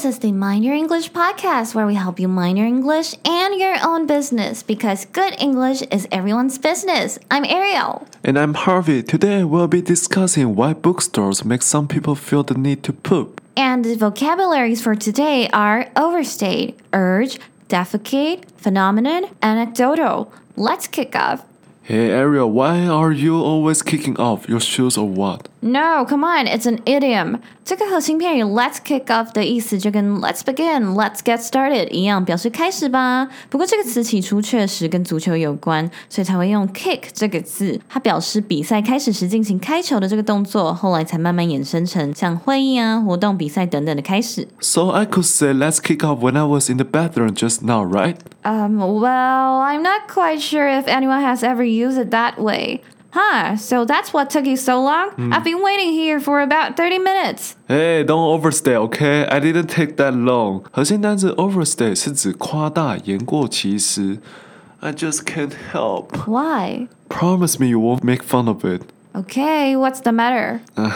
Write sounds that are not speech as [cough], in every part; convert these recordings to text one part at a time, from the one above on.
This is the Mind Your English podcast where we help you mind your English and your own business because good English is everyone's business. I'm Ariel. And I'm Harvey. Today we'll be discussing why bookstores make some people feel the need to poop. And the vocabularies for today are overstate, urge, defecate, phenomenon, anecdotal. Let's kick off. Hey Ariel, why are you always kicking off your shoes or what? No, come on, it's an idiom. 这个核心片语 "Let's kick off" 的意思就跟 "Let's begin", "Let's get started" 一样，表示开始吧。不过这个词起初确实跟足球有关，所以才会用 "kick" 这个字。它表示比赛开始时进行开球的这个动作，后来才慢慢衍生成像会议啊、活动、比赛等等的开始。 So I could say let's kick off when I was in the bathroom just now, right? Um, well, I'm not quite sure if anyone has ever used it that way. Huh, so that's what took you so long? Mm. I've been waiting here for about 30 minutes. Hey, don't overstate, okay? I didn't take that long. 核心单词 overstate 是指夸大、言过其实。I just can't help. Why? Promise me you won't make fun of it. Okay, what's the matter? Uh,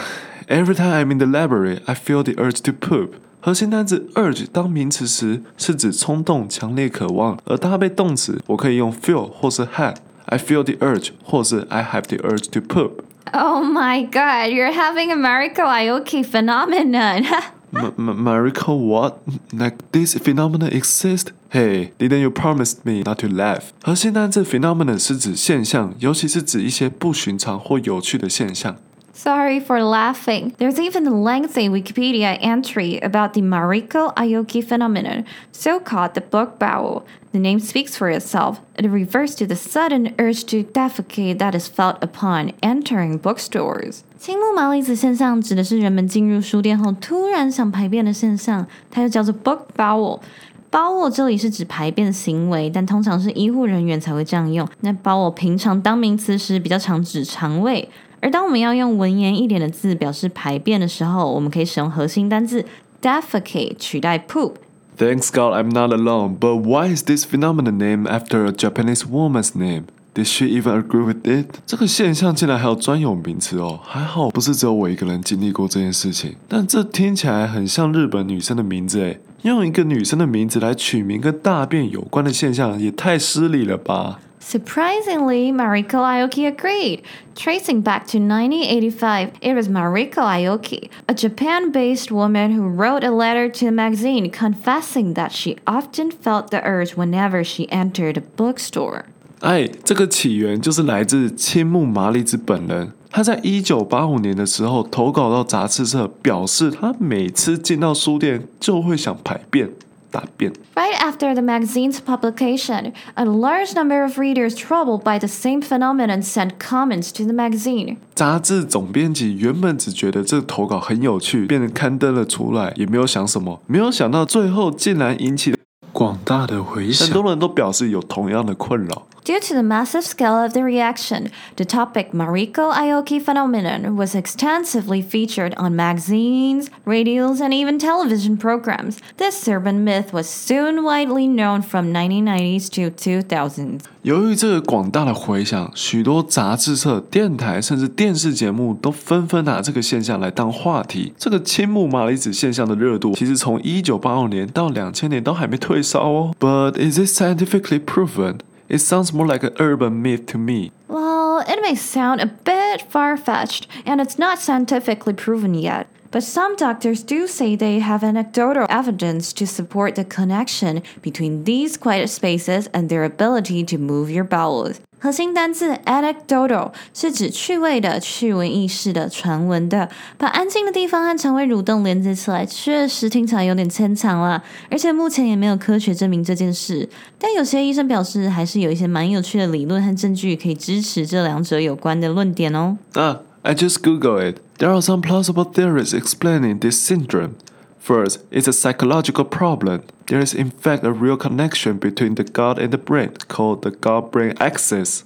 every time I'm in the library, I feel the urge to poop. 核心单词 urge 当名词时，是指冲动、强烈渴望；而它被动词，我可以用 feel 或是 have. I feel the urge 或是 I have the urge to poop。 Oh my god, you're having a Mariko Aoki phenomenon. [laughs] M- m- Mariko, what? Like this phenomenon exist? Hey, didn't you promise me not to laugh? 核心单字 phenomenon 是指现象，尤其是指一些不寻常或有趣的现象。 Sorry for laughing. There's even a lengthy Wikipedia entry about the Mariko Aoki phenomenon, so called the book bowel. The name speaks for itself. It refers to the sudden urge to defecate that is felt upon entering bookstores. 青木麻里子现象指的是人们进入书店后突然想排便的现象，它又叫做 book bowel。bowel 这里是指排便行为，但通常是医护人员才会这样用。那 bowel 平常当名词时比较常指肠胃，而当我们要用文言一点的字表示排便的时候，我们可以使用核心单字 defecate 取代 poop。Thanks God I'm not alone. But why is this phenomenon named after a Japanese woman's name? Did she even agree with it? 这个现象竟然还有专有名词哦，还好不是只有我一个人经历过这件事情。但这听起来很像日本女生的名字诶，用一个女生的名字来取名跟大便有关的现象，也太失礼了吧！Surprisingly, Mariko Aoki agreed. Tracing back to 1985, it was Mariko Aoki, a Japan based woman who wrote a letter to the magazine confessing that she often felt the urge whenever she entered a bookstore. 哎，这个起源就是来自青木麻里子本人。他在一九八五年的时候投稿到杂志社，表示他每次进到书店就会想排便、大便。 Right after the magazine's publication, a large number of readers troubled by the same phenomenon sent comments to the magazine. 杂志总编辑原本只觉得这个投稿很有趣，便刊登了出来，也没有想什么，没有想到最后竟然引起了广大的回响。很多人都表示有同样的困扰。Due to the massive scale of the reaction, the topic Mariko Aoki phenomenon was extensively featured on magazines, radios, and even television programs. This urban myth was soon widely known from 1990s to 2000s. 由于这个广大的回响，许多杂志社、电台甚至电视节目都纷纷拿这个现象来当话题。这个青木麻里子现象的热度，其实从一九八五年到两千年都还没退烧哦。But is it scientifically proven? It sounds more like an urban myth to me. Well, it may sound a bit far fetched, and it's not scientifically proven yet. But some doctors do say they have anecdotal evidence to support the connection between these quiet spaces and their ability to move your bowels. 核心单字 anecdotal 是指趣味的、趣闻轶事的、传闻的。把安静的地方和肠胃蠕动连接起来，确实听起来有点牵强啦。而且目前也没有科学证明这件事。但有些医生表示，还是有一些蛮有趣的理论和证据可以支持这两者有关的论点哦。 Ah, I just Google it. There are some plausible theories explaining this syndrome. First, it's a psychological problem. There is in fact a real connection between the gut and the brain called the gut-brain axis.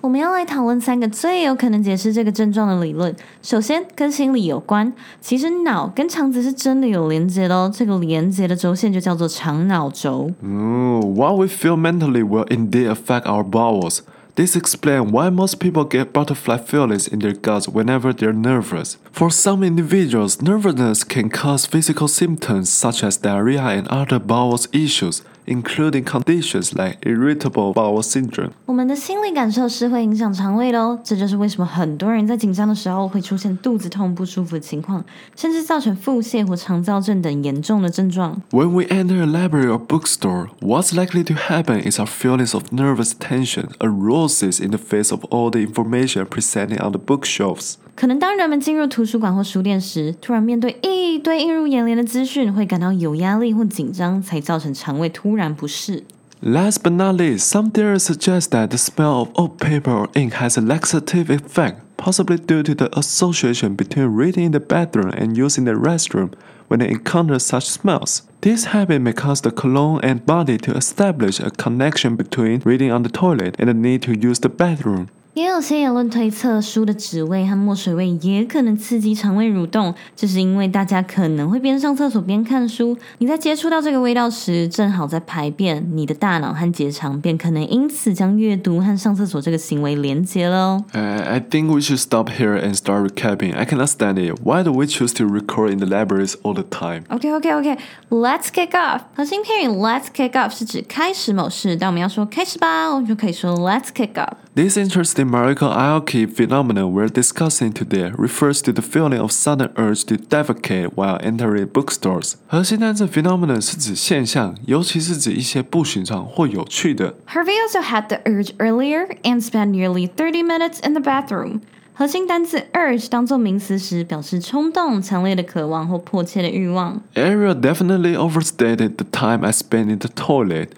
我们要来讨论三个最有可能解释这个症状的理论。首先，跟心理有关。其实脑跟肠子是真的有连接的哦，这个连接的轴线就叫做肠脑轴。 Ooh, what we feel mentally will indeed affect our bowels. This explains why most people get butterfly feelings in their guts whenever they're nervous. For some individuals, nervousness can cause physical symptoms such as diarrhea and other bowel issues, including conditions like irritable bowel syndrome. 我们的心理感受是会影响肠胃的哦，这就是为什么很多人在紧张的时候会出现肚子痛、不舒服的情况，甚至造成腹泻或肠燥症等严重的症状。 When we enter a library or bookstore, what's likely to happen is our feelings of nervous tension arises in the face of all the information presented on the bookshelves. 可能当人们进入图书馆或书店时，突然面对一堆映入眼帘的资讯，会感到有压力或紧张，才造成肠胃突然不适。Last but not least, some theories suggest that the smell of old paper or ink has a laxative effect, possibly due to the association between reading in the bathroom and using the restroom when they encounter such smells. This habit may cause the colon and body to establish a connection between reading on the toilet and the need to use the bathroom. 也有些言论推测，书的纸味和墨水味也可能刺激肠胃蠕动，这是因为大家可能会边上厕所边看书。你在接触到这个味道时，正好在排便，你的大脑和结肠便可能因此将阅读和上厕所这个行为连结了哦。Uh, I think we should stop here and start recapping. I cannot stand it. Why do we choose to record in the libraries all the time? OK OK OK，Let's kick off。核心片语 Let's kick off 是指开始某事，当我们要说开始吧，我们就可以说 Let's kick off。This interesting Mariko Aoki phenomenon we're discussing today refers to the feeling of sudden urge to defecate while entering bookstores。核心单词 phenomenon 是指现象，尤其是指一些不寻常或有趣的。Harvey also had the urge earlier and spent nearly thirty minutes in the bathroom. 核心单词 urge 当做名词时，表示冲动、强烈的渴望或迫切的欲望。Ariel definitely overstated the time I spent in the toilet.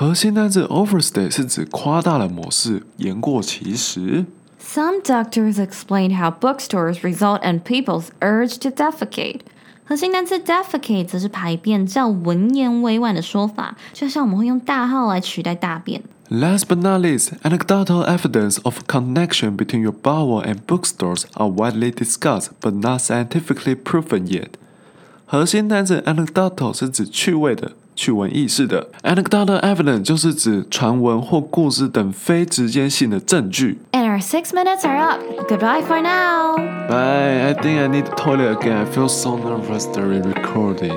核心单字 overstate 是指夸大了某事，言过其实。Some doctors explain how bookstores result in people's urge to defecate. 核心单词 defecate but not least, anecdotal evidence of connection between your bowel and bookstores are widely discussed but not scientifically proven yet. 核心单词 anecdotal 是指趣味的、去文艺似的，anecdotal evidence 就是指传闻或故事等非直接性的证据。And our six minutes are up. Goodbye for now. Bye. I think I need the toilet again. I feel so nervous during recording.